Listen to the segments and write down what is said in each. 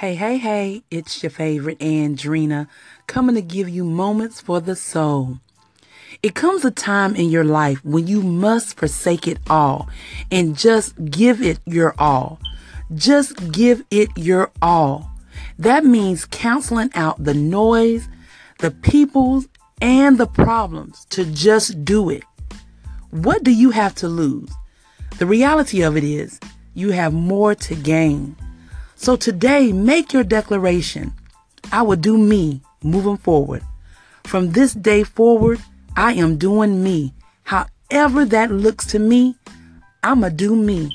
Hey, hey, hey, it's your favorite Andrina coming to give you moments for the soul. It comes a time in your life when you must forsake it all and just give it your all. Just give it your all. That means canceling out the noise, the peoples, and the problems to just do it. What do you have to lose? The reality of it is you have more to gain. So today, make your declaration. I will do me moving forward. From this day forward, I am doing me. However that looks to me, I'ma do me.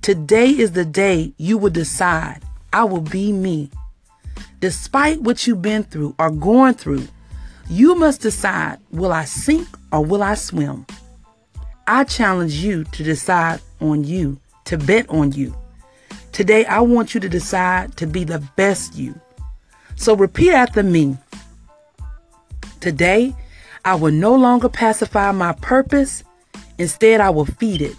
Today is the day you will decide I will be me. Despite what you've been through or going through, you must decide will I sink or will I swim? I challenge you to decide on you, to bet on you. Today, I want you to decide to be the best you. So repeat after me. Today, I will no longer pacify my purpose. Instead, I will feed it.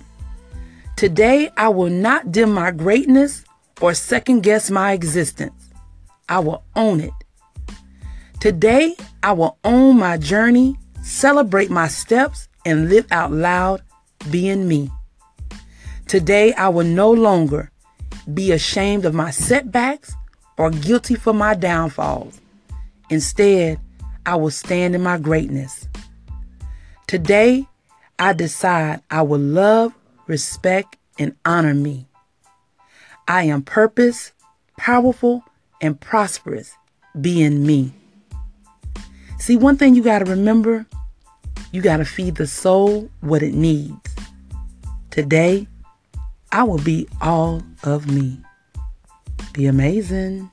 Today, I will not dim my greatness or second guess my existence. I will own it. Today, I will own my journey, celebrate my steps, and live out loud being me. Today, I will no longer be ashamed of my setbacks or guilty for my downfalls. Instead, I will stand in my greatness. Today, I decide I will love, respect, and honor me. I am purpose, powerful, and prosperous being me. See, one thing you got to remember you got to feed the soul what it needs. Today, I will be all of me. Be amazing.